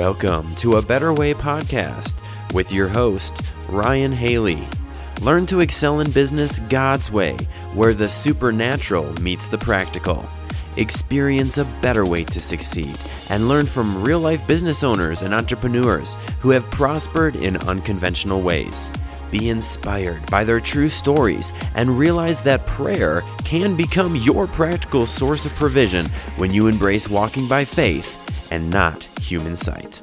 Welcome to a Better Way podcast with your host, Ryan Haley. Learn to excel in business God's way, where the supernatural meets the practical. Experience a better way to succeed and learn from real life business owners and entrepreneurs who have prospered in unconventional ways. Be inspired by their true stories and realize that prayer can become your practical source of provision when you embrace walking by faith and not human sight.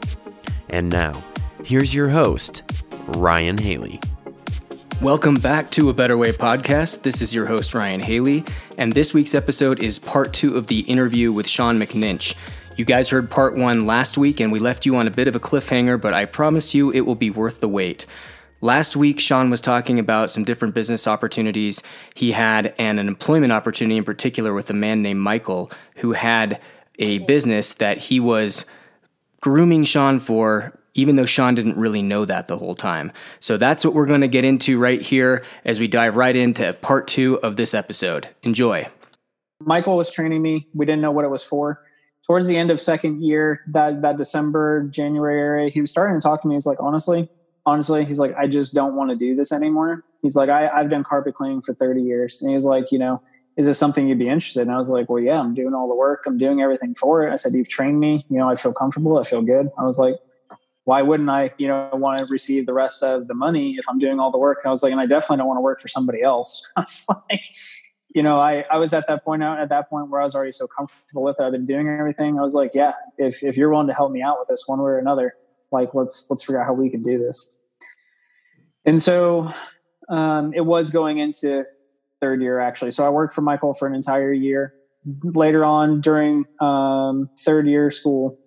And now, here's your host, Ryan Haley. Welcome back to A Better Way podcast. This is your host, Ryan Haley, and this week's episode is part two of the interview with Sean McNinch. You guys heard part one last week, and we left you on a bit of a cliffhanger, but I promise you it will be worth the wait. Last week, Sean was talking about some different business opportunities he had and an employment opportunity in particular with a man named Michael who had a business that he was grooming Sean for, even though Sean didn't really know that the whole time. So that's what we're going to get into right here as we dive right into part two of this episode. Enjoy. Michael was training me. We didn't know what it was for. Towards the end of second year, that that December, January he was starting to talk to me. He's like, honestly, honestly, he's like, I just don't want to do this anymore. He's like, I, I've done carpet cleaning for 30 years. And he's like, you know, is this something you'd be interested in? I was like, well, yeah, I'm doing all the work. I'm doing everything for it. I said, you've trained me. You know, I feel comfortable. I feel good. I was like, why wouldn't I, you know, want to receive the rest of the money if I'm doing all the work? And I was like, and I definitely don't want to work for somebody else. I was like, you know, I, I was at that point out at that point where I was already so comfortable with it. I've been doing everything. I was like, yeah, if, if you're willing to help me out with this one way or another, like let's, let's figure out how we can do this. And so um, it was going into third year actually. So I worked for Michael for an entire year. Later on during um, third year school,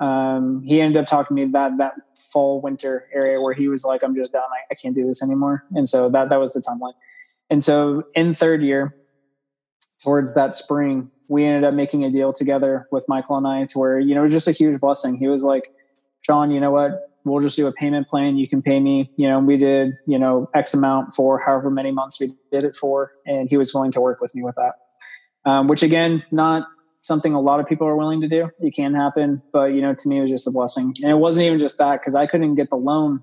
um, he ended up talking to me that that fall winter area where he was like, "I'm just done. I, I can't do this anymore." And so that that was the timeline. And so in third year, towards that spring, we ended up making a deal together with Michael and I to where you know it was just a huge blessing. He was like, "Sean, you know what? we'll just do a payment plan. You can pay me, you know, we did, you know, X amount for however many months we did it for. And he was willing to work with me with that. Um, which again, not something a lot of people are willing to do. It can happen, but you know, to me, it was just a blessing. And it wasn't even just that because I couldn't get the loan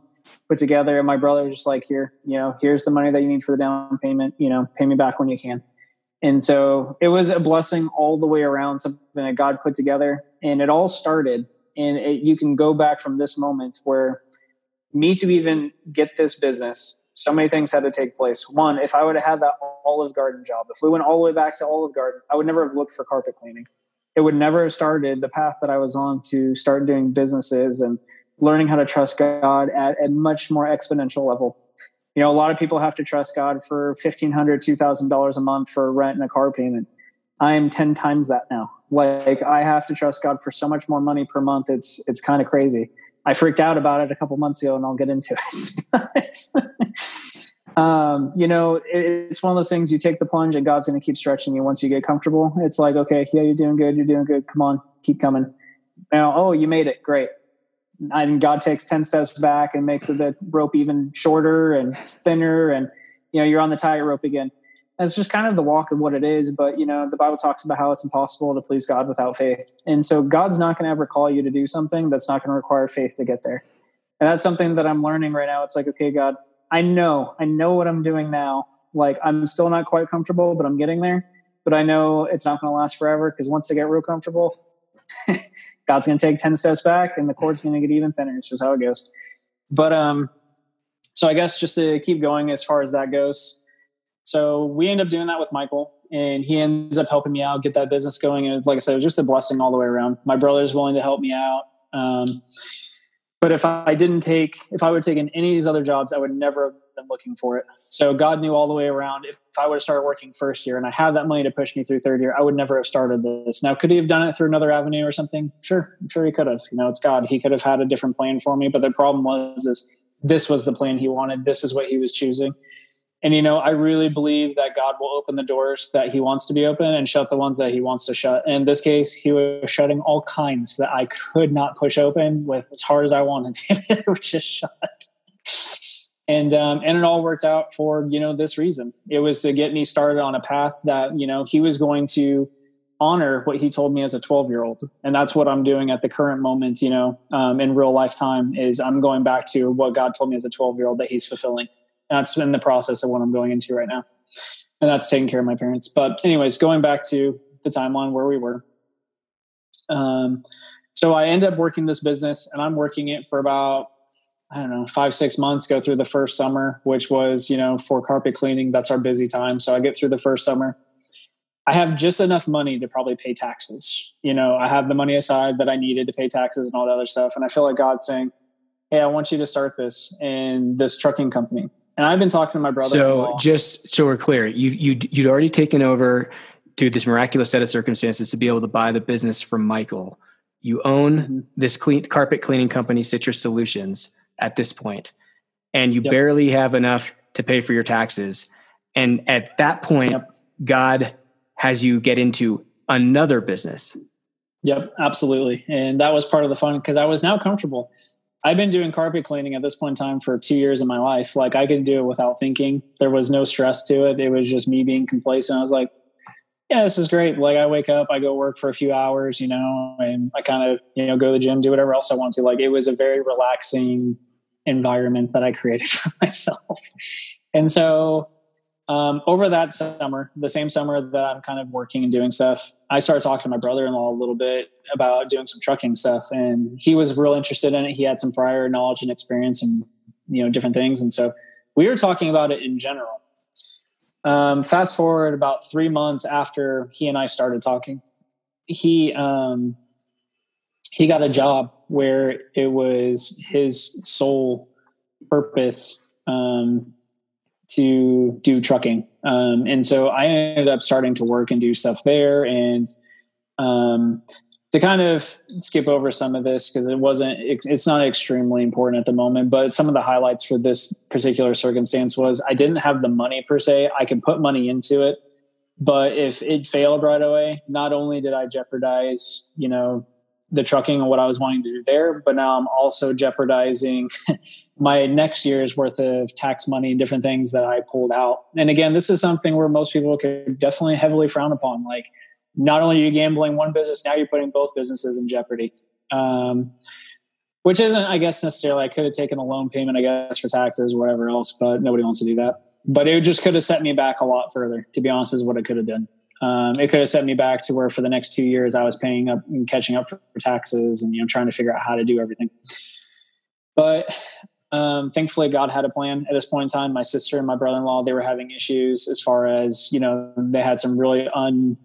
put together. And my brother was just like, here, you know, here's the money that you need for the down payment, you know, pay me back when you can. And so it was a blessing all the way around, something that God put together. And it all started and it, you can go back from this moment where me to even get this business so many things had to take place. One if i would have had that olive garden job if we went all the way back to olive garden i would never have looked for carpet cleaning. It would never have started the path that i was on to start doing businesses and learning how to trust god at a much more exponential level. You know a lot of people have to trust god for $1500 $2000 a month for rent and a car payment i am 10 times that now like I have to trust God for so much more money per month. It's it's kind of crazy. I freaked out about it a couple months ago, and I'll get into it. um, you know, it's one of those things. You take the plunge, and God's going to keep stretching you once you get comfortable. It's like, okay, yeah, you're doing good. You're doing good. Come on, keep coming. Now, oh, you made it. Great. And God takes ten steps back and makes the rope even shorter and thinner, and you know you're on the tightrope again it's just kind of the walk of what it is. But you know, the Bible talks about how it's impossible to please God without faith, and so God's not going to ever call you to do something that's not going to require faith to get there. And that's something that I'm learning right now. It's like, okay, God, I know, I know what I'm doing now. Like I'm still not quite comfortable, but I'm getting there. But I know it's not going to last forever because once I get real comfortable, God's going to take ten steps back, and the cord's going to get even thinner. It's just how it goes. But um, so I guess just to keep going as far as that goes so we end up doing that with Michael, and he ends up helping me out get that business going. And like I said, it was just a blessing all the way around. My brother's willing to help me out. Um, but if I didn't take, if I would have taken any of these other jobs, I would never have been looking for it. So God knew all the way around. If, I would have started working first year and I had that money to push me through third year, I would never have started this. Now, could he have done it through another avenue or something? Sure, I'm sure he could have. You know, it's God. He could have had a different plan for me. But the problem was, is this was the plan he wanted. This is what he was choosing. And you know, I really believe that God will open the doors that He wants to be open and shut the ones that He wants to shut. In this case, He was shutting all kinds that I could not push open with as hard as I wanted to. it was just shut. And um, and it all worked out for you know this reason. It was to get me started on a path that you know He was going to honor what he told me as a 12 year old and that's what i'm doing at the current moment you know um, in real lifetime is i'm going back to what god told me as a 12 year old that he's fulfilling that's in the process of what i'm going into right now and that's taking care of my parents but anyways going back to the timeline where we were um, so i end up working this business and i'm working it for about I don't know, five, six months, go through the first summer, which was, you know, for carpet cleaning. That's our busy time. So I get through the first summer. I have just enough money to probably pay taxes. You know, I have the money aside that I needed to pay taxes and all that other stuff. And I feel like God's saying, Hey, I want you to start this in this trucking company. And I've been talking to my brother. So just so we're clear, you, you, you'd already taken over through this miraculous set of circumstances to be able to buy the business from Michael. You own mm-hmm. this clean carpet cleaning company, Citrus Solutions at this point, and you yep. barely have enough to pay for your taxes. And at that point, yep. God has you get into another business. Yep, absolutely. And that was part of the fun because I was now comfortable. I've been doing carpet cleaning at this point in time for two years in my life. Like I could do it without thinking. There was no stress to it. It was just me being complacent. I was like, yeah, this is great. Like I wake up, I go work for a few hours, you know, and I kind of, you know, go to the gym, do whatever else I want to. Like it was a very relaxing environment that I created for myself. And so um, over that summer, the same summer that I'm kind of working and doing stuff, I started talking to my brother-in-law a little bit about doing some trucking stuff, and he was real interested in it. He had some prior knowledge and experience, and you know different things, and so we were talking about it in general. Um, fast forward about three months after he and I started talking, he um, he got a job where it was his sole purpose um, to do trucking. Um, and so I ended up starting to work and do stuff there. And um, to kind of skip over some of this because it wasn't, it, it's not extremely important at the moment, but some of the highlights for this particular circumstance was I didn't have the money per se. I can put money into it, but if it failed right away, not only did I jeopardize, you know, the trucking and what I was wanting to do there, but now I'm also jeopardizing my next year's worth of tax money and different things that I pulled out. And again, this is something where most people could definitely heavily frown upon. Like, not only are you gambling one business, now you're putting both businesses in jeopardy. Um, which isn't, I guess, necessarily. I could have taken a loan payment, I guess, for taxes or whatever else, but nobody wants to do that. But it just could have set me back a lot further. To be honest, is what it could have done. Um, it could have set me back to where for the next two years I was paying up and catching up for taxes and you know trying to figure out how to do everything. But um, thankfully, God had a plan at this point in time. My sister and my brother-in-law they were having issues as far as you know they had some really un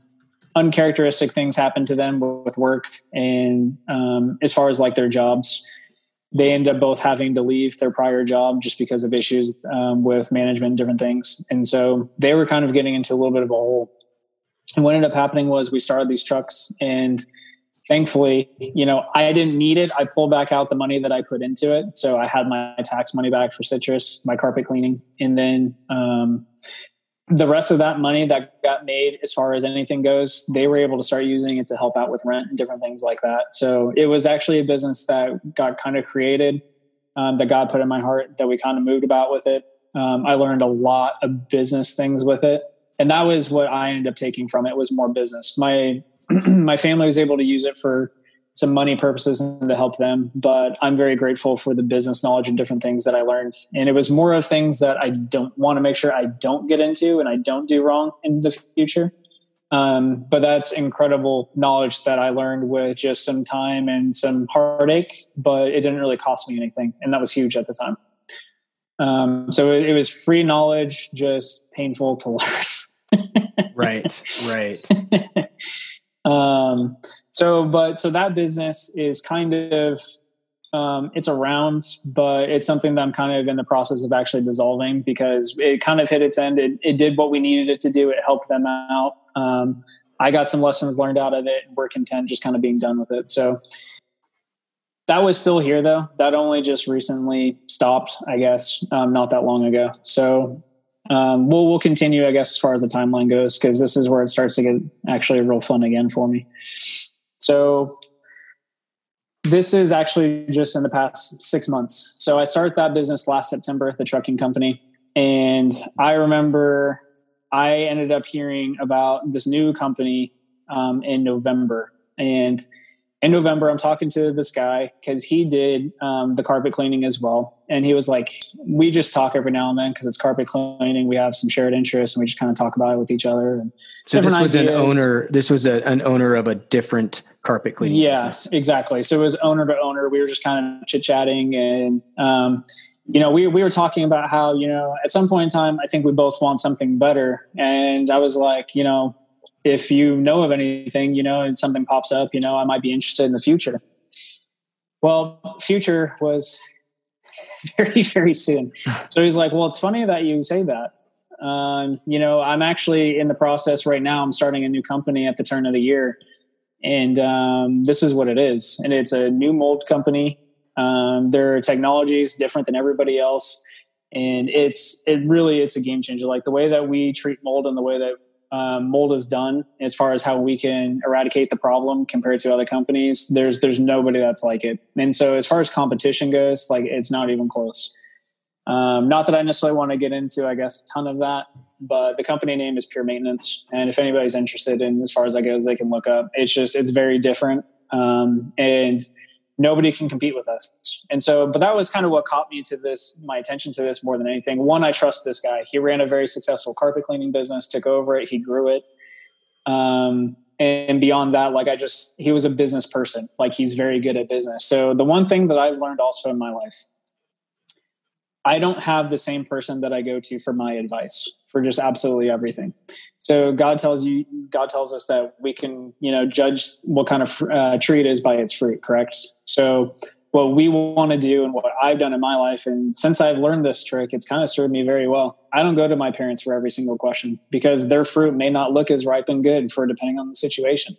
uncharacteristic things happen to them with work and um, as far as like their jobs they end up both having to leave their prior job just because of issues um, with management different things and so they were kind of getting into a little bit of a hole and what ended up happening was we started these trucks and thankfully, you know, I didn't need it. I pulled back out the money that I put into it. So I had my tax money back for citrus, my carpet cleaning. And then um, the rest of that money that got made as far as anything goes, they were able to start using it to help out with rent and different things like that. So it was actually a business that got kind of created, um, that God put in my heart that we kind of moved about with it. Um, I learned a lot of business things with it and that was what I ended up taking from it was more business. My my family was able to use it for some money purposes and to help them, but I'm very grateful for the business knowledge and different things that I learned. And it was more of things that I don't want to make sure I don't get into and I don't do wrong in the future. Um, but that's incredible knowledge that I learned with just some time and some heartache, but it didn't really cost me anything. And that was huge at the time. Um, so it, it was free knowledge, just painful to learn right, right. um, so, but so that business is kind of um, it's around, but it's something that I'm kind of in the process of actually dissolving because it kind of hit its end. It, it did what we needed it to do. It helped them out. Um, I got some lessons learned out of it. And we're content just kind of being done with it. So that was still here though. That only just recently stopped, I guess, um, not that long ago. So um, we'll we'll continue, I guess, as far as the timeline goes, because this is where it starts to get actually real fun again for me. So this is actually just in the past six months. So I started that business last September, at the trucking company, and I remember I ended up hearing about this new company um, in November. And in November, I'm talking to this guy because he did um, the carpet cleaning as well. And he was like, we just talk every now and then because it's carpet cleaning. We have some shared interests and we just kind of talk about it with each other. And so this was ideas. an owner, this was a, an owner of a different carpet cleaning. Yeah, business. exactly. So it was owner to owner. We were just kind of chit chatting and, um, you know, we, we were talking about how, you know, at some point in time, I think we both want something better. And I was like, you know, if you know of anything, you know, and something pops up, you know, I might be interested in the future. Well, future was very, very soon. So he's like, well, it's funny that you say that. Um, you know, I'm actually in the process right now. I'm starting a new company at the turn of the year. And um, this is what it is. And it's a new mold company. Um, their technology is different than everybody else. And it's, it really, it's a game changer. Like the way that we treat mold and the way that um, mold is done as far as how we can eradicate the problem compared to other companies there's there's nobody that's like it. And so as far as competition goes like it's not even close. Um, not that i necessarily want to get into i guess a ton of that but the company name is pure maintenance and if anybody's interested in as far as that goes they can look up. It's just it's very different um, and nobody can compete with us. And so, but that was kind of what caught me to this, my attention to this more than anything. One, I trust this guy. He ran a very successful carpet cleaning business, took over it, he grew it. Um, and beyond that, like I just, he was a business person. Like he's very good at business. So the one thing that I've learned also in my life, I don't have the same person that I go to for my advice for just absolutely everything. So God tells you, God tells us that we can, you know, judge what kind of uh, tree it is by its fruit. Correct. So what we want to do and what I've done in my life, and since I've learned this trick, it's kind of served me very well. I don't go to my parents for every single question because their fruit may not look as ripe and good for depending on the situation.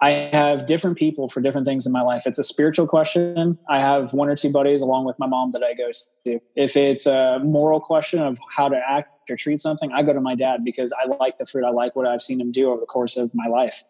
I have different people for different things in my life. It's a spiritual question. I have one or two buddies along with my mom that I go to. If it's a moral question of how to act or treat something, I go to my dad because I like the fruit. I like what I've seen him do over the course of my life.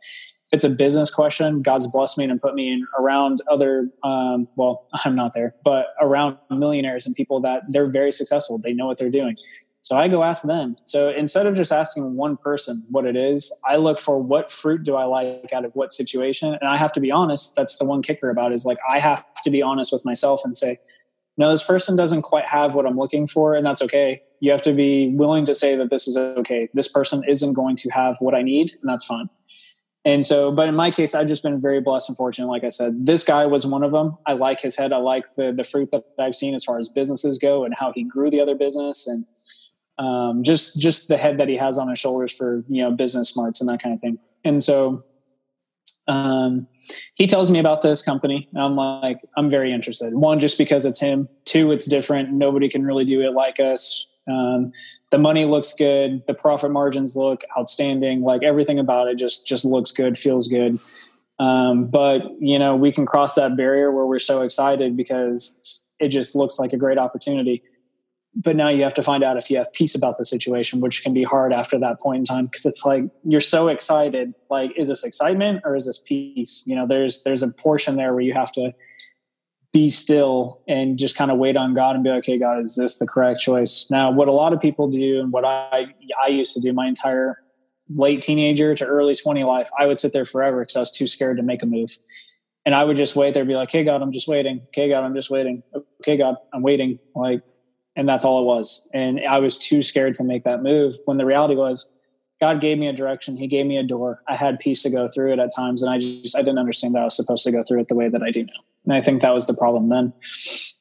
If it's a business question, God's blessed me and put me in around other, um, well, I'm not there, but around millionaires and people that they're very successful. They know what they're doing. So I go ask them. So instead of just asking one person what it is, I look for what fruit do I like out of what situation. And I have to be honest. That's the one kicker about it, is like I have to be honest with myself and say, no, this person doesn't quite have what I'm looking for, and that's okay. You have to be willing to say that this is okay. This person isn't going to have what I need, and that's fine. And so, but in my case, I've just been very blessed and fortunate. Like I said, this guy was one of them. I like his head. I like the the fruit that I've seen as far as businesses go and how he grew the other business and um, just just the head that he has on his shoulders for you know business smarts and that kind of thing. And so um, he tells me about this company. I'm like, I'm very interested. One, just because it's him. Two, it's different. Nobody can really do it like us. Um, the money looks good. The profit margins look outstanding. Like everything about it just just looks good, feels good. Um, but you know, we can cross that barrier where we're so excited because it just looks like a great opportunity but now you have to find out if you have peace about the situation which can be hard after that point in time because it's like you're so excited like is this excitement or is this peace you know there's there's a portion there where you have to be still and just kind of wait on god and be like, okay god is this the correct choice now what a lot of people do and what i i used to do my entire late teenager to early 20 life i would sit there forever because i was too scared to make a move and i would just wait there be like hey god i'm just waiting okay god i'm just waiting okay god i'm waiting like and that's all it was. And I was too scared to make that move when the reality was God gave me a direction. He gave me a door. I had peace to go through it at times. And I just, I didn't understand that I was supposed to go through it the way that I do now. And I think that was the problem then.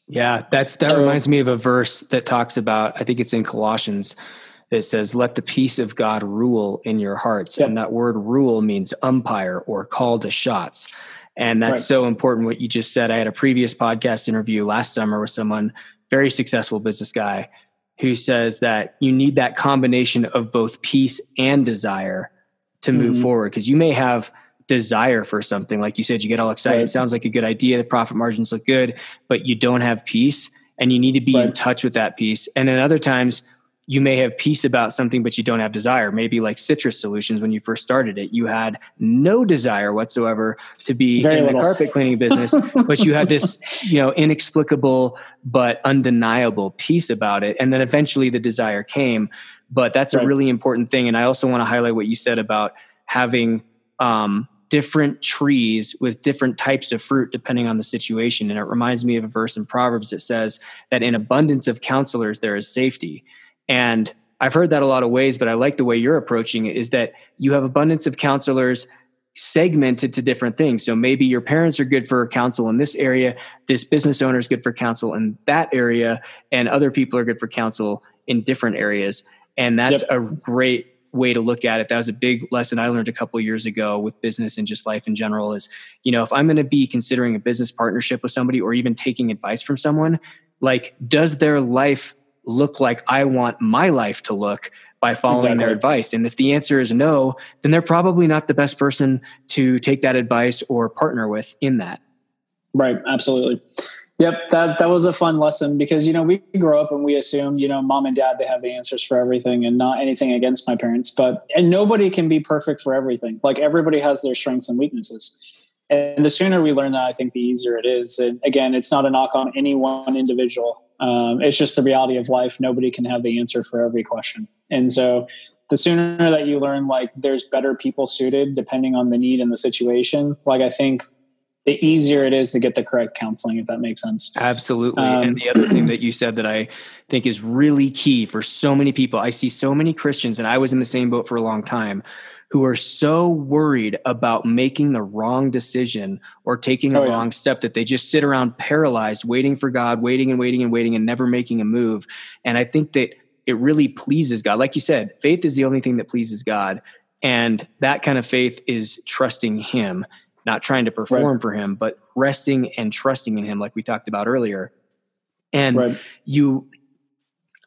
Yeah. That's, that so, reminds me of a verse that talks about, I think it's in Colossians that says, let the peace of God rule in your hearts. Yep. And that word rule means umpire or call to shots. And that's right. so important what you just said. I had a previous podcast interview last summer with someone very successful business guy who says that you need that combination of both peace and desire to move mm-hmm. forward because you may have desire for something like you said you get all excited right. it sounds like a good idea the profit margins look good but you don't have peace and you need to be right. in touch with that peace and then other times you may have peace about something, but you don't have desire. Maybe like citrus solutions when you first started it, you had no desire whatsoever to be Very in little. the carpet cleaning business, but you had this, you know, inexplicable but undeniable peace about it. And then eventually the desire came. But that's right. a really important thing. And I also want to highlight what you said about having um, different trees with different types of fruit depending on the situation. And it reminds me of a verse in Proverbs that says that in abundance of counselors, there is safety. And I've heard that a lot of ways, but I like the way you're approaching it is that you have abundance of counselors segmented to different things. So maybe your parents are good for counsel in this area, this business owner is good for counsel in that area, and other people are good for counsel in different areas. And that's yep. a great way to look at it. That was a big lesson I learned a couple years ago with business and just life in general is, you know, if I'm going to be considering a business partnership with somebody or even taking advice from someone, like does their life look like I want my life to look by following exactly. their advice? And if the answer is no, then they're probably not the best person to take that advice or partner with in that. Right, absolutely. Yep, that that was a fun lesson because you know we grow up and we assume you know mom and dad they have the answers for everything and not anything against my parents, but and nobody can be perfect for everything. Like everybody has their strengths and weaknesses, and the sooner we learn that, I think the easier it is. And again, it's not a knock on any one individual. Um, it's just the reality of life. Nobody can have the answer for every question, and so the sooner that you learn like there's better people suited depending on the need and the situation. Like I think the easier it is to get the correct counseling, if that makes sense. Absolutely. Um, and the other thing that you said that I think is really key for so many people, I see so many Christians, and I was in the same boat for a long time, who are so worried about making the wrong decision or taking the oh, wrong step that they just sit around paralyzed, waiting for God, waiting and waiting and waiting and never making a move. And I think that it really pleases God. Like you said, faith is the only thing that pleases God. And that kind of faith is trusting Him not trying to perform right. for him, but resting and trusting in him, like we talked about earlier. And right. you,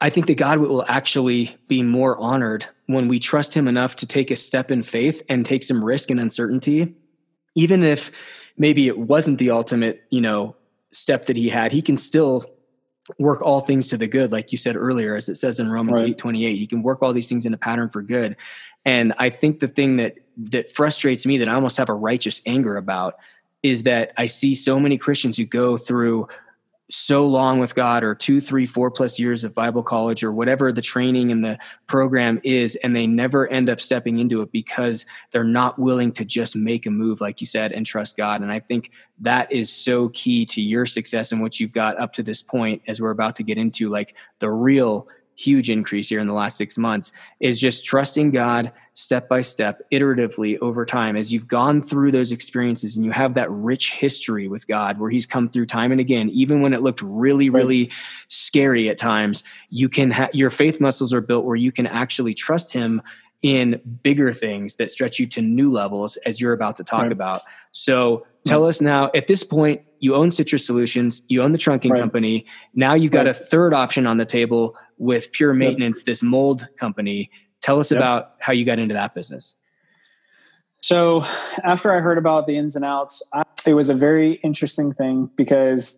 I think that God will actually be more honored when we trust him enough to take a step in faith and take some risk and uncertainty, even if maybe it wasn't the ultimate, you know, step that he had, he can still work all things to the good like you said earlier as it says in romans right. 8 28 you can work all these things in a pattern for good and i think the thing that that frustrates me that I almost have a righteous anger about is that I see so many Christians who go through so long with God or two, three, four plus years of Bible college or whatever the training and the program is, and they never end up stepping into it because they're not willing to just make a move, like you said, and trust God. And I think that is so key to your success and what you've got up to this point, as we're about to get into like the real huge increase here in the last six months is just trusting God step by step, iteratively over time. As you've gone through those experiences and you have that rich history with God where He's come through time and again, even when it looked really, really scary at times, you can have your faith muscles are built where you can actually trust Him in bigger things that stretch you to new levels as you're about to talk right. about. So tell mm-hmm. us now at this point, you own Citrus Solutions, you own the trunking right. company. Now you've got a third option on the table with Pure Maintenance, yep. this mold company. Tell us yep. about how you got into that business. So, after I heard about the ins and outs, I, it was a very interesting thing because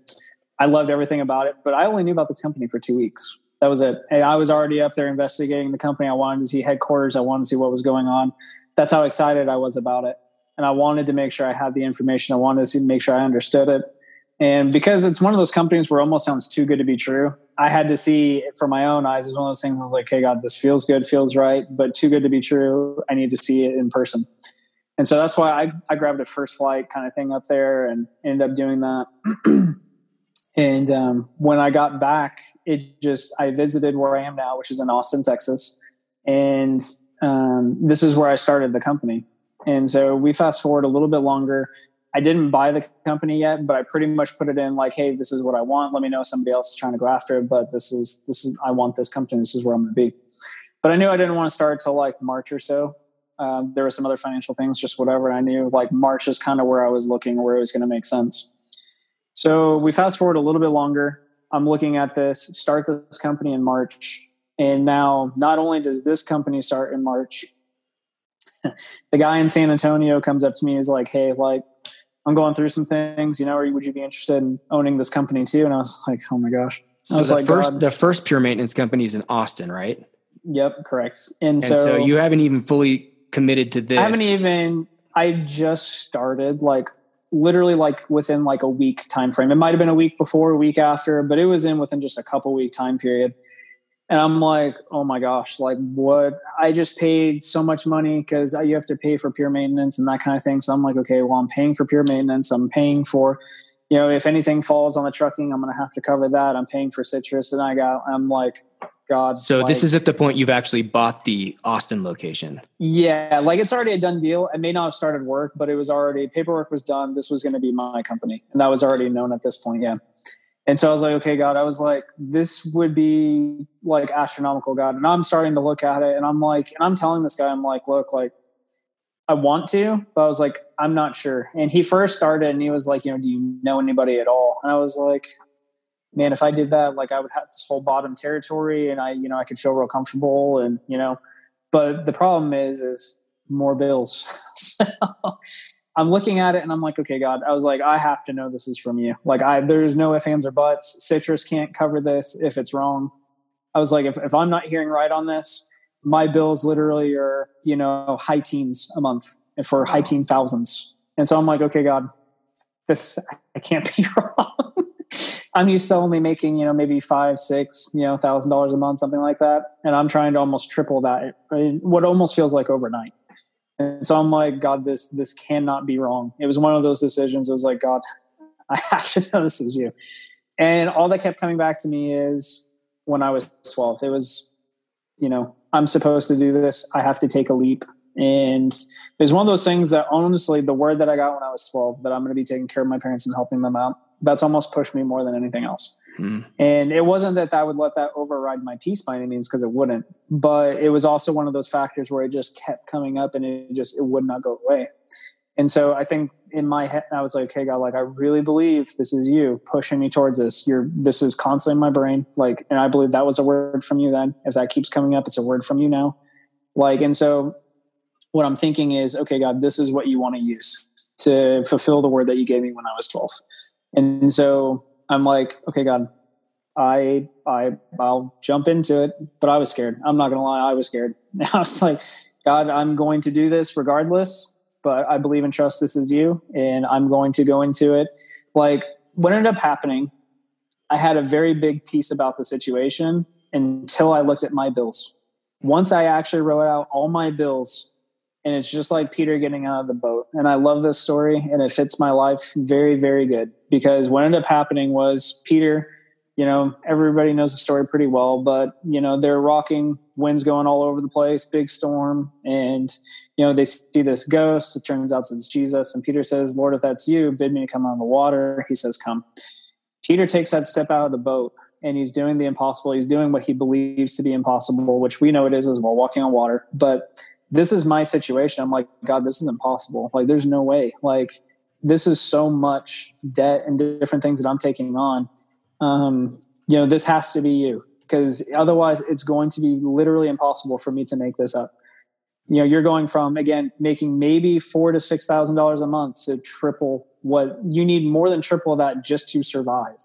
I loved everything about it, but I only knew about the company for two weeks. That was it. And I was already up there investigating the company. I wanted to see headquarters. I wanted to see what was going on. That's how excited I was about it. And I wanted to make sure I had the information. I wanted to make sure I understood it. And because it's one of those companies where it almost sounds too good to be true, I had to see it for my own eyes. It's one of those things I was like, hey, God, this feels good, feels right, but too good to be true. I need to see it in person. And so that's why I, I grabbed a first flight kind of thing up there and ended up doing that. and um, when I got back, it just, I visited where I am now, which is in Austin, Texas. And um, this is where I started the company. And so we fast forward a little bit longer I didn't buy the company yet, but I pretty much put it in like, hey, this is what I want. Let me know if somebody else is trying to go after it, but this is this is I want this company. This is where I'm going to be. But I knew I didn't want to start till like March or so. Um, there were some other financial things, just whatever. I knew like March is kind of where I was looking, where it was going to make sense. So we fast forward a little bit longer. I'm looking at this, start this company in March. And now not only does this company start in March, the guy in San Antonio comes up to me is like, hey, like I'm going through some things, you know, or would you be interested in owning this company too? And I was like, oh my gosh. So oh, I was the like, first, God. the first pure maintenance company is in Austin, right? Yep, correct. And, and so, so, you haven't even fully committed to this. I haven't even. I just started like literally like within like a week time frame. It might have been a week before, a week after, but it was in within just a couple week time period. And I'm like, oh my gosh, like what? I just paid so much money because you have to pay for Pure Maintenance and that kind of thing. So I'm like, okay, well, I'm paying for Pure Maintenance. I'm paying for, you know, if anything falls on the trucking, I'm going to have to cover that. I'm paying for citrus. And I got, I'm like, God. So like, this is at the point you've actually bought the Austin location. Yeah, like it's already a done deal. I may not have started work, but it was already paperwork was done. This was going to be my company, and that was already known at this point. Yeah. And so I was like, okay, God, I was like, this would be like astronomical, God. And I'm starting to look at it and I'm like, and I'm telling this guy, I'm like, look, like, I want to, but I was like, I'm not sure. And he first started and he was like, you know, do you know anybody at all? And I was like, man, if I did that, like I would have this whole bottom territory and I, you know, I could feel real comfortable and, you know, but the problem is, is more bills. so I'm looking at it and I'm like, okay, God, I was like, I have to know this is from you. Like I, there's no ifs, ands or buts. Citrus can't cover this if it's wrong. I was like, if, if I'm not hearing right on this, my bills literally are, you know, high teens a month for high teen thousands. And so I'm like, okay, God, this, I can't be wrong. I'm used to only making, you know, maybe five, six, you know, thousand dollars a month, something like that. And I'm trying to almost triple that, what almost feels like overnight. And so I'm like, God, this, this cannot be wrong. It was one of those decisions. It was like, God, I have to know this is you. And all that kept coming back to me is when I was 12, it was, you know, I'm supposed to do this. I have to take a leap. And it was one of those things that honestly, the word that I got when I was 12, that I'm going to be taking care of my parents and helping them out that's almost pushed me more than anything else. Mm. And it wasn't that I would let that override my peace by any means, because it wouldn't. But it was also one of those factors where it just kept coming up and it just it would not go away. And so I think in my head, I was like, "Okay, God, like I really believe this is you pushing me towards this. You're this is constantly in my brain, like, and I believe that was a word from you. Then, if that keeps coming up, it's a word from you now. Like, and so what I'm thinking is, okay, God, this is what you want to use to fulfill the word that you gave me when I was 12. And so I'm like, okay, God, I I I'll jump into it, but I was scared. I'm not gonna lie, I was scared. I was like, God, I'm going to do this regardless, but I believe and trust this is you, and I'm going to go into it. Like what ended up happening, I had a very big peace about the situation until I looked at my bills. Once I actually wrote out all my bills and it's just like Peter getting out of the boat. And I love this story, and it fits my life very, very good because what ended up happening was Peter. You know, everybody knows the story pretty well, but you know they're rocking, winds going all over the place, big storm, and you know they see this ghost. It turns out it's Jesus, and Peter says, "Lord, if that's you, bid me to come on the water." He says, "Come." Peter takes that step out of the boat and he's doing the impossible. He's doing what he believes to be impossible, which we know it is as well, walking on water. But this is my situation. I'm like, God, this is impossible. Like, there's no way. Like, this is so much debt and different things that I'm taking on. Um, you know, this has to be you because otherwise it's going to be literally impossible for me to make this up. You know, you're going from again making maybe four to six thousand dollars a month to triple what you need more than triple that just to survive.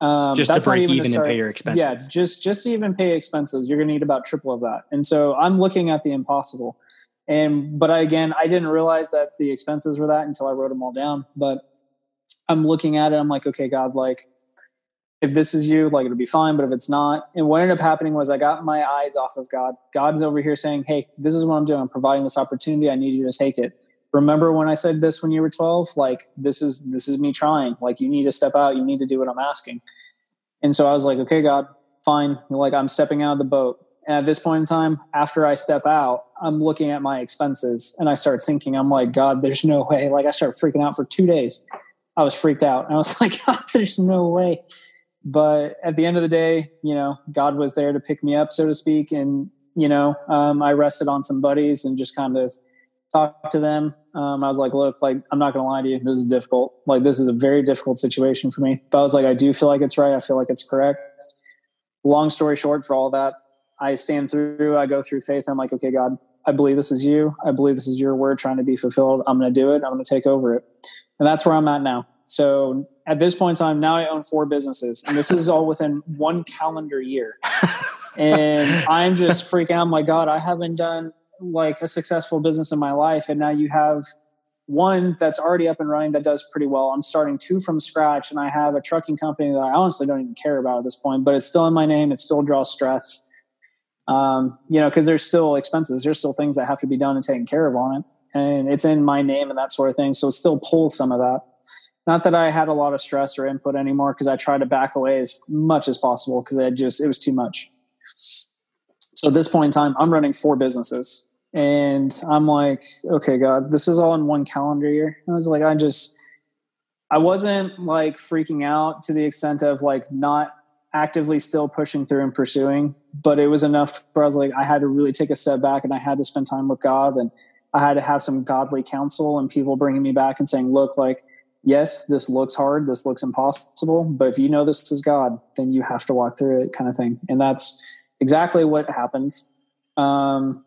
Um, just to break even, and pay your expenses. Yeah, just just to even pay expenses, you're going to need about triple of that. And so I'm looking at the impossible. And but I, again, I didn't realize that the expenses were that until I wrote them all down. But I'm looking at it. I'm like, okay, God, like if this is you, like it'll be fine. But if it's not, and what ended up happening was I got my eyes off of God. God's over here saying, hey, this is what I'm doing. I'm providing this opportunity. I need you to take it remember when I said this when you were 12? Like, this is, this is me trying. Like, you need to step out. You need to do what I'm asking. And so I was like, okay, God, fine. Like, I'm stepping out of the boat. And at this point in time, after I step out, I'm looking at my expenses and I start thinking, I'm like, God, there's no way. Like, I start freaking out for two days. I was freaked out. I was like, God, there's no way. But at the end of the day, you know, God was there to pick me up, so to speak. And, you know, um, I rested on some buddies and just kind of talked to them. Um, I was like, look, like, I'm not going to lie to you. This is difficult. Like, this is a very difficult situation for me. But I was like, I do feel like it's right. I feel like it's correct. Long story short, for all that, I stand through, I go through faith. I'm like, okay, God, I believe this is you. I believe this is your word trying to be fulfilled. I'm going to do it. I'm going to take over it. And that's where I'm at now. So at this point in time, now I own four businesses, and this is all within one calendar year. and I'm just freaking out. I'm like, God, I haven't done like a successful business in my life and now you have one that's already up and running that does pretty well. I'm starting two from scratch, and I have a trucking company that I honestly don't even care about at this point, but it's still in my name. It still draws stress. Um, you know, because there's still expenses. There's still things that have to be done and taken care of on it, and it's in my name and that sort of thing. So it still pulls some of that. Not that I had a lot of stress or input anymore, because I tried to back away as much as possible because it just it was too much. So at this point in time, I'm running four businesses and I'm like, okay, God, this is all in one calendar year. I was like, I just, I wasn't like freaking out to the extent of like not actively still pushing through and pursuing, but it was enough where I was like, I had to really take a step back and I had to spend time with God and I had to have some godly counsel and people bringing me back and saying, look, like, yes, this looks hard, this looks impossible, but if you know this is God, then you have to walk through it kind of thing. And that's exactly what happened. Um,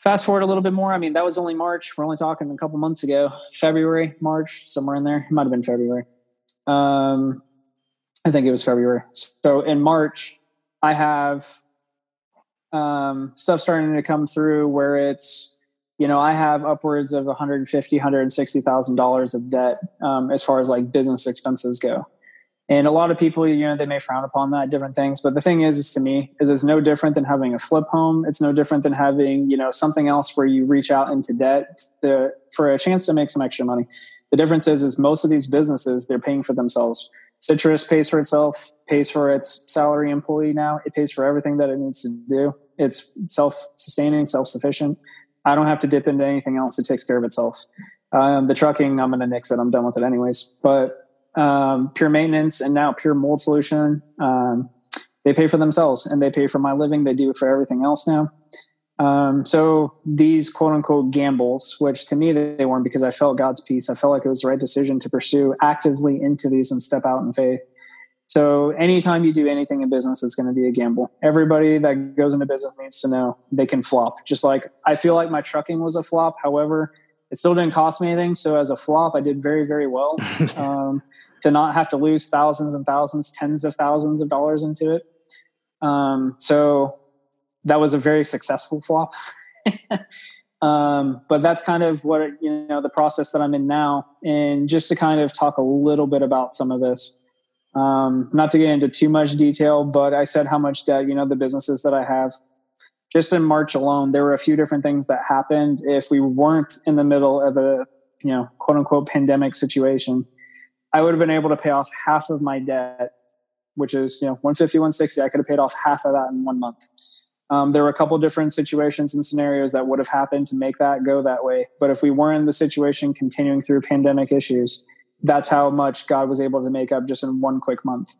fast forward a little bit more. I mean, that was only March. We're only talking a couple months ago, February, March, somewhere in there. It might have been February. Um, I think it was February. So in March, I have um, stuff starting to come through where it's, you know, I have upwards of 150, 160,000 dollars of debt um, as far as like business expenses go. And a lot of people, you know, they may frown upon that, different things. But the thing is, is to me, is it's no different than having a flip home. It's no different than having, you know, something else where you reach out into debt to, for a chance to make some extra money. The difference is, is most of these businesses, they're paying for themselves. Citrus pays for itself, pays for its salary employee now. It pays for everything that it needs to do. It's self-sustaining, self-sufficient. I don't have to dip into anything else. It takes care of itself. Um, the trucking, I'm going to nix it. I'm done with it anyways. But um, pure maintenance and now pure mold solution. Um, they pay for themselves and they pay for my living. They do it for everything else now. Um, so these quote unquote gambles which to me they weren't because i felt god's peace. I felt like it was the right decision to pursue actively into these and step out in faith. So anytime you do anything in business it's going to be a gamble. Everybody that goes into business needs to know they can flop. Just like i feel like my trucking was a flop. However it still didn't cost me anything. So as a flop, I did very, very well. um, to not have to lose thousands and thousands, tens of thousands of dollars into it. Um, so that was a very successful flop. um, but that's kind of what you know the process that I'm in now, and just to kind of talk a little bit about some of this. Um, not to get into too much detail, but I said how much debt you know the businesses that I have just in March alone, there were a few different things that happened. If we weren't in the middle of a, you know, quote unquote pandemic situation, I would have been able to pay off half of my debt, which is, you know, 150, 160. I could have paid off half of that in one month. Um, there were a couple different situations and scenarios that would have happened to make that go that way. But if we weren't in the situation continuing through pandemic issues, that's how much God was able to make up just in one quick month.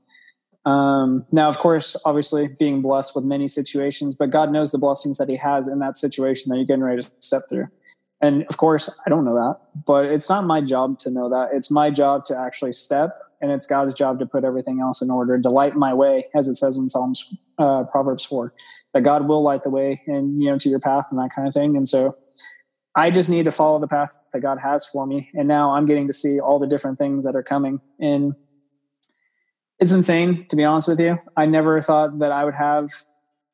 Um, now, of course, obviously being blessed with many situations, but God knows the blessings that He has in that situation that you're getting ready to step through. And of course, I don't know that, but it's not my job to know that. It's my job to actually step, and it's God's job to put everything else in order, to light my way, as it says in Psalms, uh, Proverbs four, that God will light the way and you know to your path and that kind of thing. And so, I just need to follow the path that God has for me. And now I'm getting to see all the different things that are coming. And it's insane to be honest with you. I never thought that I would have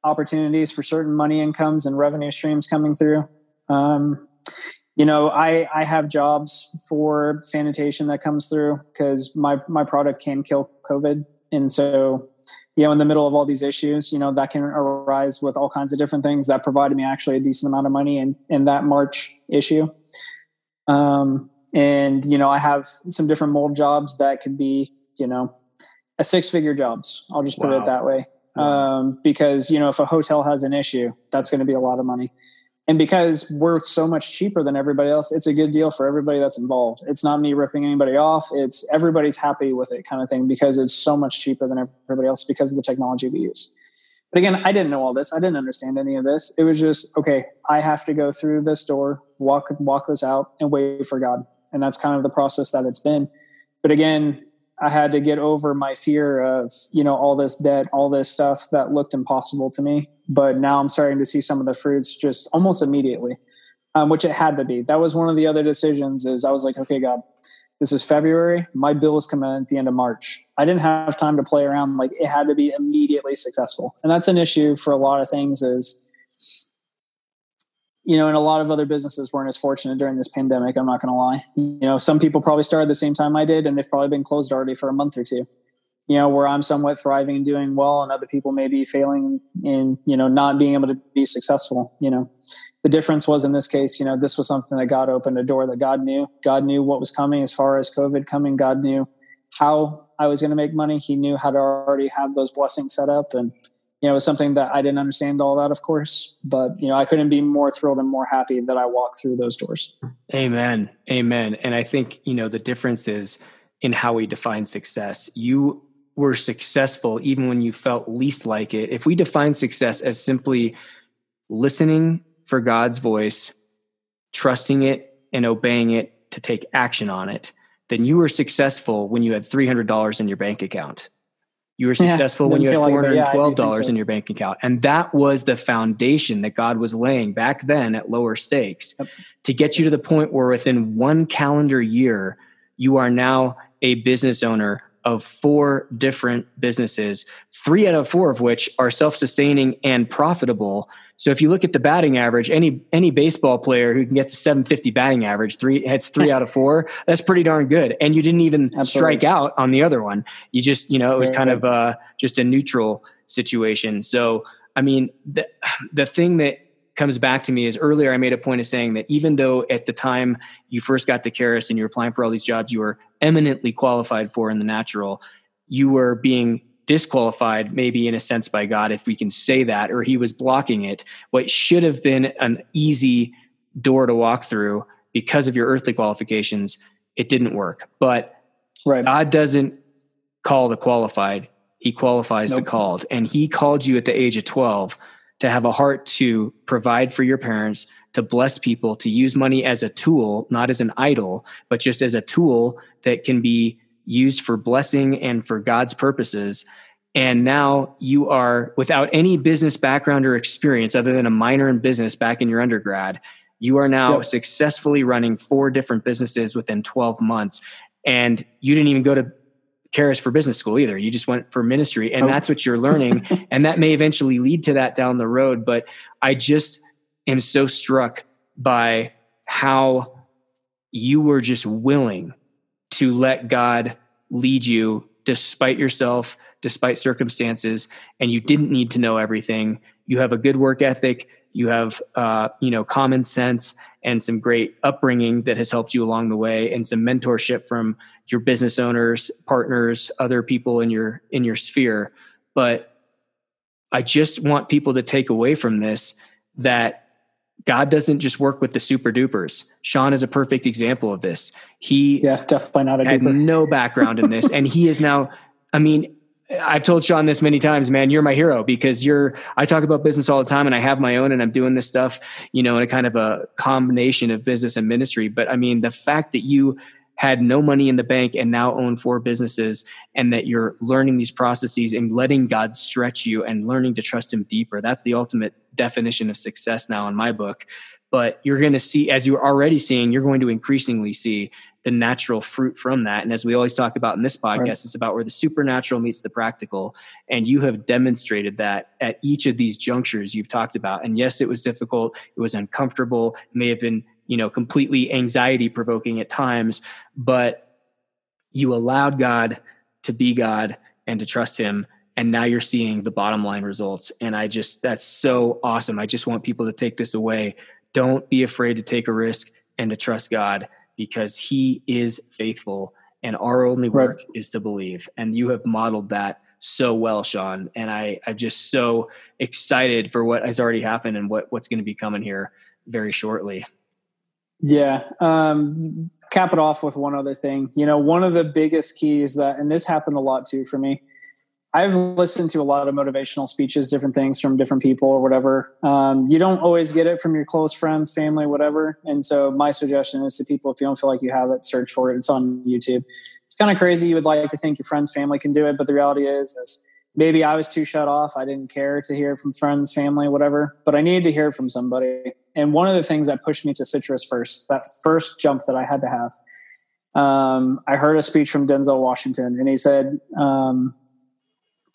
opportunities for certain money incomes and revenue streams coming through. Um, you know, I I have jobs for sanitation that comes through because my my product can kill COVID, and so you know, in the middle of all these issues, you know, that can arise with all kinds of different things. That provided me actually a decent amount of money in in that March issue. Um, and you know, I have some different mold jobs that could be, you know, a six figure jobs. I'll just put wow. it that way. Um, because you know, if a hotel has an issue, that's going to be a lot of money. And because we're so much cheaper than everybody else, it's a good deal for everybody that's involved. It's not me ripping anybody off. It's everybody's happy with it kind of thing because it's so much cheaper than everybody else because of the technology we use. But again, I didn't know all this. I didn't understand any of this. It was just, okay, I have to go through this door, walk walk this out and wait for God. And that's kind of the process that it's been. But again, I had to get over my fear of, you know, all this debt, all this stuff that looked impossible to me. But now I'm starting to see some of the fruits just almost immediately, um, which it had to be. That was one of the other decisions is I was like, okay, God, this is February. My bill is coming at the end of March. I didn't have time to play around. Like it had to be immediately successful. And that's an issue for a lot of things is you know, and a lot of other businesses weren't as fortunate during this pandemic. I'm not going to lie. You know, some people probably started the same time I did, and they've probably been closed already for a month or two. You know, where I'm somewhat thriving and doing well, and other people may be failing in, you know, not being able to be successful. You know, the difference was in this case, you know, this was something that God opened a door that God knew. God knew what was coming as far as COVID coming. God knew how I was going to make money. He knew how to already have those blessings set up, and you know, it was something that I didn't understand all that, of course, but you know, I couldn't be more thrilled and more happy that I walked through those doors. Amen. Amen. And I think, you know, the difference is in how we define success. You were successful even when you felt least like it. If we define success as simply listening for God's voice, trusting it and obeying it to take action on it, then you were successful when you had $300 in your bank account. You were successful yeah, when you had $412 yeah, so. in your bank account. And that was the foundation that God was laying back then at lower stakes yep. to get you to the point where within one calendar year, you are now a business owner of four different businesses, three out of four of which are self sustaining and profitable. So if you look at the batting average, any any baseball player who can get to 750 batting average, three hits three out of four, that's pretty darn good. And you didn't even Absolutely. strike out on the other one. You just, you know, it was kind of uh, just a neutral situation. So I mean, the the thing that comes back to me is earlier I made a point of saying that even though at the time you first got to Charis and you were applying for all these jobs you were eminently qualified for in the natural, you were being disqualified maybe in a sense by God, if we can say that, or he was blocking it. What should have been an easy door to walk through because of your earthly qualifications, it didn't work. But right. God doesn't call the qualified, he qualifies nope. the called. And he called you at the age of 12 to have a heart to provide for your parents, to bless people, to use money as a tool, not as an idol, but just as a tool that can be used for blessing and for God's purposes. And now you are without any business background or experience other than a minor in business back in your undergrad. You are now yep. successfully running four different businesses within 12 months. And you didn't even go to Charis for business school either. You just went for ministry and that's what you're learning. and that may eventually lead to that down the road. But I just am so struck by how you were just willing to let God lead you despite yourself, despite circumstances, and you didn't need to know everything. You have a good work ethic. You have, uh, you know, common sense and some great upbringing that has helped you along the way, and some mentorship from your business owners, partners, other people in your in your sphere. But I just want people to take away from this that God doesn't just work with the super dupers. Sean is a perfect example of this. He yeah, definitely not a had duper. no background in this, and he is now. I mean, I've told Sean this many times, man, you're my hero because you're, I talk about business all the time and I have my own and I'm doing this stuff, you know, in a kind of a combination of business and ministry. But I mean, the fact that you had no money in the bank and now own four businesses and that you're learning these processes and letting God stretch you and learning to trust him deeper. That's the ultimate definition of success now in my book. But you're going to see, as you're already seeing, you're going to increasingly see the natural fruit from that. And as we always talk about in this podcast, right. it's about where the supernatural meets the practical. And you have demonstrated that at each of these junctures you've talked about. And yes, it was difficult. It was uncomfortable. It may have been you know completely anxiety provoking at times but you allowed god to be god and to trust him and now you're seeing the bottom line results and i just that's so awesome i just want people to take this away don't be afraid to take a risk and to trust god because he is faithful and our only work right. is to believe and you have modeled that so well sean and i i'm just so excited for what has already happened and what what's going to be coming here very shortly yeah. Um, cap it off with one other thing. You know, one of the biggest keys that, and this happened a lot too for me. I've listened to a lot of motivational speeches, different things from different people or whatever. Um, you don't always get it from your close friends, family, whatever. And so my suggestion is to people, if you don't feel like you have it, search for it. It's on YouTube. It's kind of crazy. You would like to think your friends, family can do it, but the reality is, is maybe I was too shut off. I didn't care to hear from friends, family, whatever, but I needed to hear from somebody. And one of the things that pushed me to citrus first, that first jump that I had to have, um, I heard a speech from Denzel Washington, and he said, um,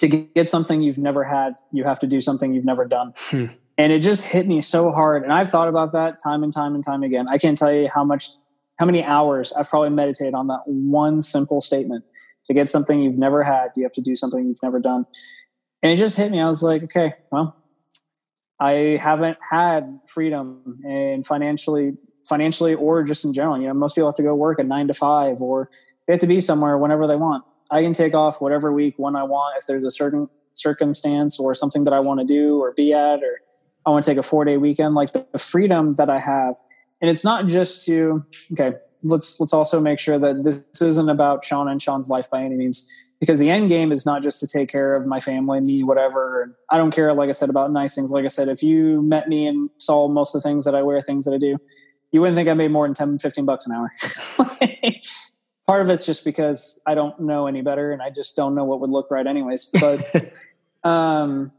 "To get something you've never had, you have to do something you've never done." Hmm. And it just hit me so hard. And I've thought about that time and time and time again. I can't tell you how much, how many hours I've probably meditated on that one simple statement. To get something you've never had, you have to do something you've never done. And it just hit me. I was like, okay, well, I haven't had freedom and financially, financially, or just in general. You know, most people have to go work at nine to five, or they have to be somewhere whenever they want. I can take off whatever week when I want if there's a certain circumstance or something that I want to do or be at, or I want to take a four day weekend. Like the, freedom that I have, and it's not just to okay. Let's let's also make sure that this isn't about Sean and Sean's life by any means because the end game is not just to take care of my family, me, whatever. I don't care, like I said, about nice things. Like I said, if you met me and saw most of the things that I wear, things that I do, you wouldn't think I made more than 10, 15 bucks an hour. Part of it's just because I don't know any better and I just don't know what would look right anyways. But, um,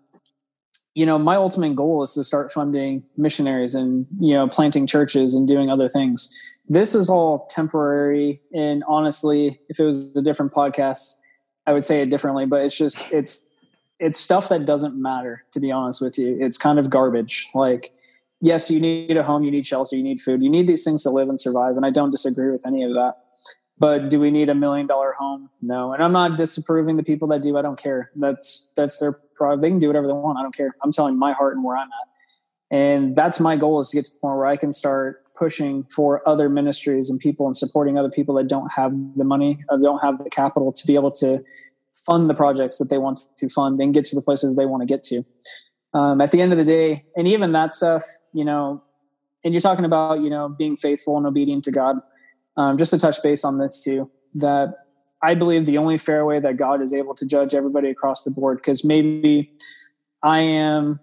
you know, my ultimate goal is to start funding missionaries and, you know, planting churches and doing other things. This is all temporary. And honestly, if it was a different podcast, I would say it differently, but it's just it's it's stuff that doesn't matter to be honest with you. It's kind of garbage. Like yes, you need a home, you need shelter, you need food, you need these things to live and survive, and I don't disagree with any of that. But do we need a million dollar home? No. And I'm not disapproving the people that do. I don't care. That's that's their problem. They can do whatever they want. I don't care. I'm telling my heart and where I'm at. And that's my goal is to get to the point where I can start pushing for other ministries and people and supporting other people that don't have the money or don't have the capital to be able to fund the projects that they want to fund and get to the places they want to get to. Um, at the end of the day, and even that stuff, you know, and you're talking about, you know, being faithful and obedient to God. Um, just to touch base on this too, that I believe the only fair way that God is able to judge everybody across the board, because maybe I am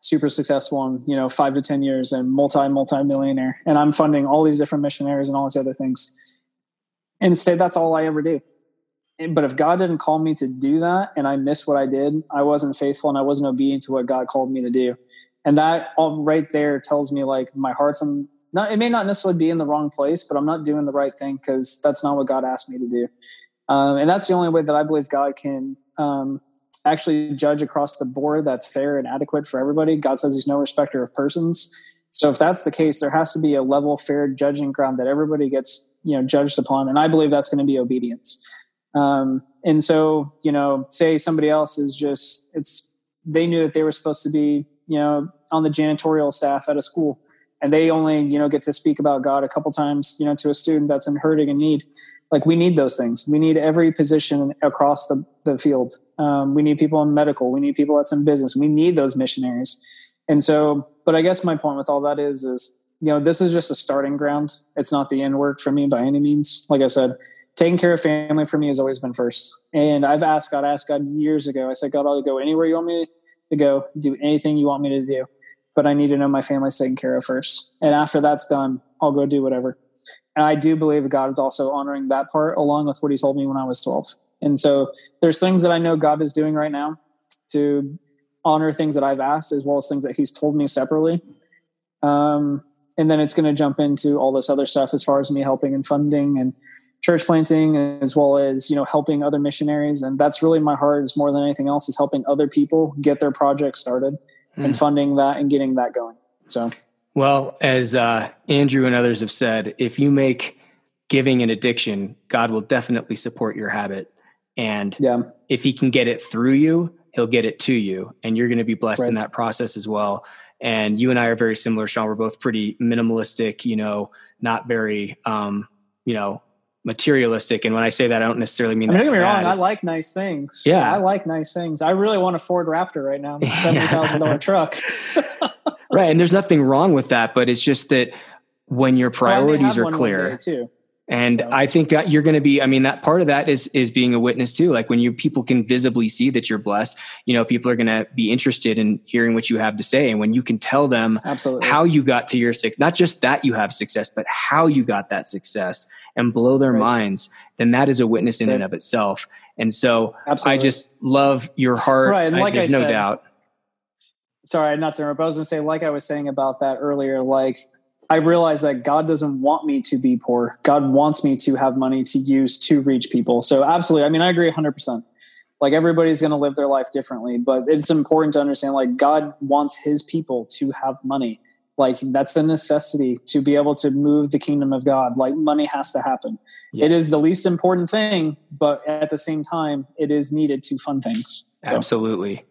super successful in you know five to ten years and multi multi millionaire and i'm funding all these different missionaries and all these other things. And say that's all i ever do. But if god didn't call me to do that and i missed what i did i wasn't faithful and i wasn't obedient to what god called me to do. And that all right there tells me like my heart's in not it may not necessarily be in the wrong place but i'm not doing the right thing because that's not what god asked me to do um, and that's the only way that i believe god can um, actually judge across the board that's fair and adequate for everybody. God says he's no respecter of persons. So if that's the case, there has to be a level, fair judging ground that everybody gets, you know, judged upon. And I believe that's going to be obedience. Um, and so, you know, say somebody else is just, it's, they knew that they were supposed to be, you know, on the janitorial staff at a school and they only, you know, get to speak about God a couple times, you know, to a student that's in hurting and need like we need those things. We need every position across the, the field. Um, we need people in medical. We need people that's in business. We need those missionaries. And so, but I guess my point with all that is, is, you know, this is just a starting ground. It's not the end work for me by any means. Like I said, taking care of family for me has always been first. And I've asked God, asked God years ago. I said, God, I'll go anywhere you want me to go, do anything you want me to do. But I need to know my family's taken care of first. And after that's done, I'll go do whatever. And I do believe God is also honoring that part along with what he told me when I was 12. And so there's things that I know God is doing right now to honor things that I've asked as well as things that he's told me separately. Um, and then it's going to jump into all this other stuff as far as me helping and funding and church planting as well as you know helping other missionaries and that's really my heart is more than anything else is helping other people get their project started mm. and funding that and getting that going so well, as uh, Andrew and others have said, if you make giving an addiction, God will definitely support your habit. And yeah. if he can get it through you, he'll get it to you. And you're going to be blessed right. in that process as well. And you and I are very similar, Sean. We're both pretty minimalistic, you know, not very, um, you know, materialistic. And when I say that, I don't necessarily mean. I mean don't get me wrong. I like nice things. Yeah, I like nice things. I really want a Ford Raptor right now. It's a seventy thousand dollar truck. right, and there's nothing wrong with that, but it's just that when your priorities are clear, too. And so. I think that you're going to be, I mean, that part of that is, is being a witness too. Like when you, people can visibly see that you're blessed, you know, people are going to be interested in hearing what you have to say. And when you can tell them Absolutely. how you got to your success, not just that you have success, but how you got that success and blow their right. minds, then that is a witness in right. and of itself. And so Absolutely. I just love your heart. Right. And like I, there's I said, no doubt. Sorry, I'm not to interrupt. I was going to say, like I was saying about that earlier, like I realize that God doesn't want me to be poor. God wants me to have money to use to reach people. So absolutely. I mean, I agree 100%. like everybody's going to live their life differently but it's important to understand like god wants his people to have money like that's the necessity to be able to move the kingdom of god like money has to happen yes. it is the least important thing but at the same time it is needed to fund things so. absolutely.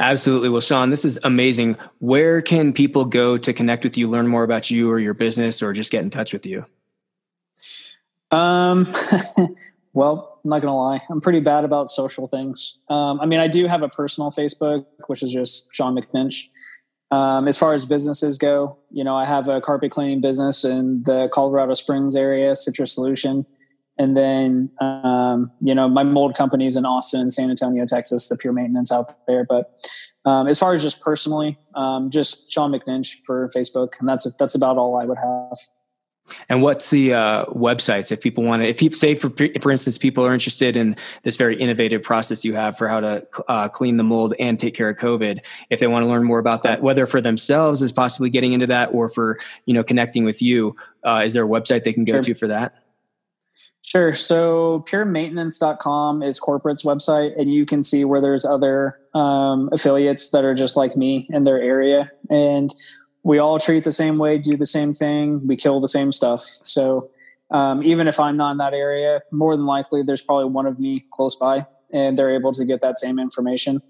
Absolutely. Well sean this is amazing. Where can people go to connect with you learn more about you or your business or just get in touch with you? Um well i'm not gonna lie. I'm pretty bad about social things. Um, i mean i do have a personal facebook which is just sean mcninch. Um, as far as businesses go, you know, I have a carpet cleaning business in the Colorado Springs area, Citrus Solution. And then, um, you know, my mold company is in Austin, San Antonio, Texas, the pure maintenance out there. But um, as far as just personally, um, just Sean McNinch for Facebook. And that's, that's about all I would have. And what's the uh, websites if people want to? If you say, for for instance, people are interested in this very innovative process you have for how to uh, clean the mold and take care of COVID, if they want to learn more about that, whether for themselves is possibly getting into that, or for you know connecting with you, uh, is there a website they can go sure. to for that? Sure. So puremaintenance.com is corporate's website, and you can see where there's other um, affiliates that are just like me in their area. And we all treat the same way, do the same thing, we kill the same stuff. So um, even if I'm not in that area, more than likely there's probably one of me close by, and they're able to get that same information.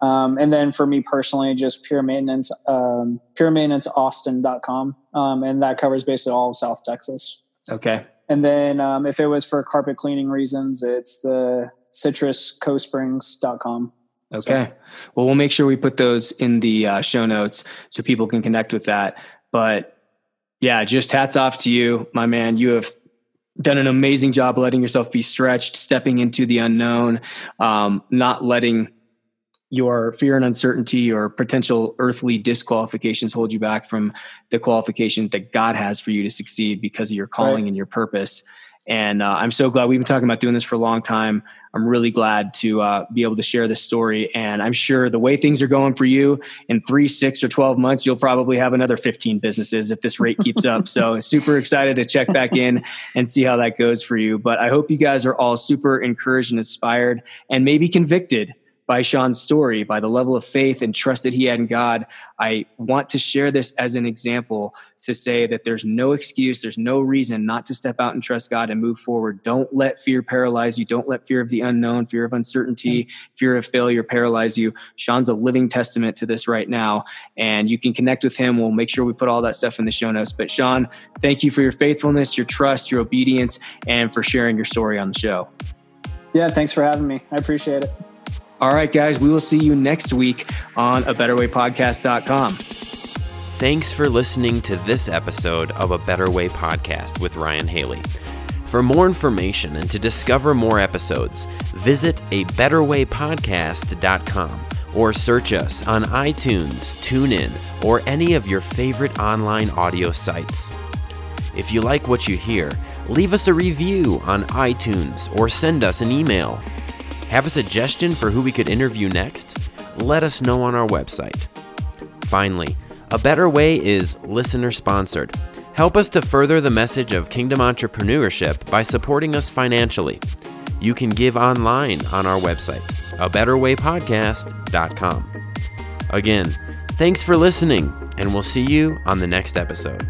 Um, and then for me personally, just pure maintenance, um, pure maintenance austin.com. Um, and that covers basically all of South Texas. Okay. And then um, if it was for carpet cleaning reasons, it's the citruscosprings.com. Okay. So, well, we'll make sure we put those in the uh, show notes so people can connect with that. But yeah, just hats off to you, my man. You have done an amazing job letting yourself be stretched, stepping into the unknown, um, not letting your fear and uncertainty or potential earthly disqualifications hold you back from the qualification that God has for you to succeed because of your calling right. and your purpose. And uh, I'm so glad we've been talking about doing this for a long time. I'm really glad to uh, be able to share this story. And I'm sure the way things are going for you in three, six, or 12 months, you'll probably have another 15 businesses if this rate keeps up. So, super excited to check back in and see how that goes for you. But I hope you guys are all super encouraged and inspired and maybe convicted by Sean's story, by the level of faith and trust that he had in God. I want to share this as an example to say that there's no excuse, there's no reason not to step out and trust God and move forward. Don't let fear paralyze you. Don't let fear of the unknown, fear of uncertainty, mm. fear of failure paralyze you. Sean's a living testament to this right now, and you can connect with him. We'll make sure we put all that stuff in the show notes. But Sean, thank you for your faithfulness, your trust, your obedience, and for sharing your story on the show. Yeah, thanks for having me. I appreciate it. All right, guys, we will see you next week on a better way betterwaypodcast.com. Thanks for listening to this episode of A Better Way Podcast with Ryan Haley. For more information and to discover more episodes, visit a better way betterwaypodcast.com or search us on iTunes, TuneIn, or any of your favorite online audio sites. If you like what you hear, leave us a review on iTunes or send us an email have a suggestion for who we could interview next? Let us know on our website. Finally, a better way is listener sponsored. Help us to further the message of kingdom entrepreneurship by supporting us financially. You can give online on our website, a betterwaypodcast.com. Again, thanks for listening, and we'll see you on the next episode.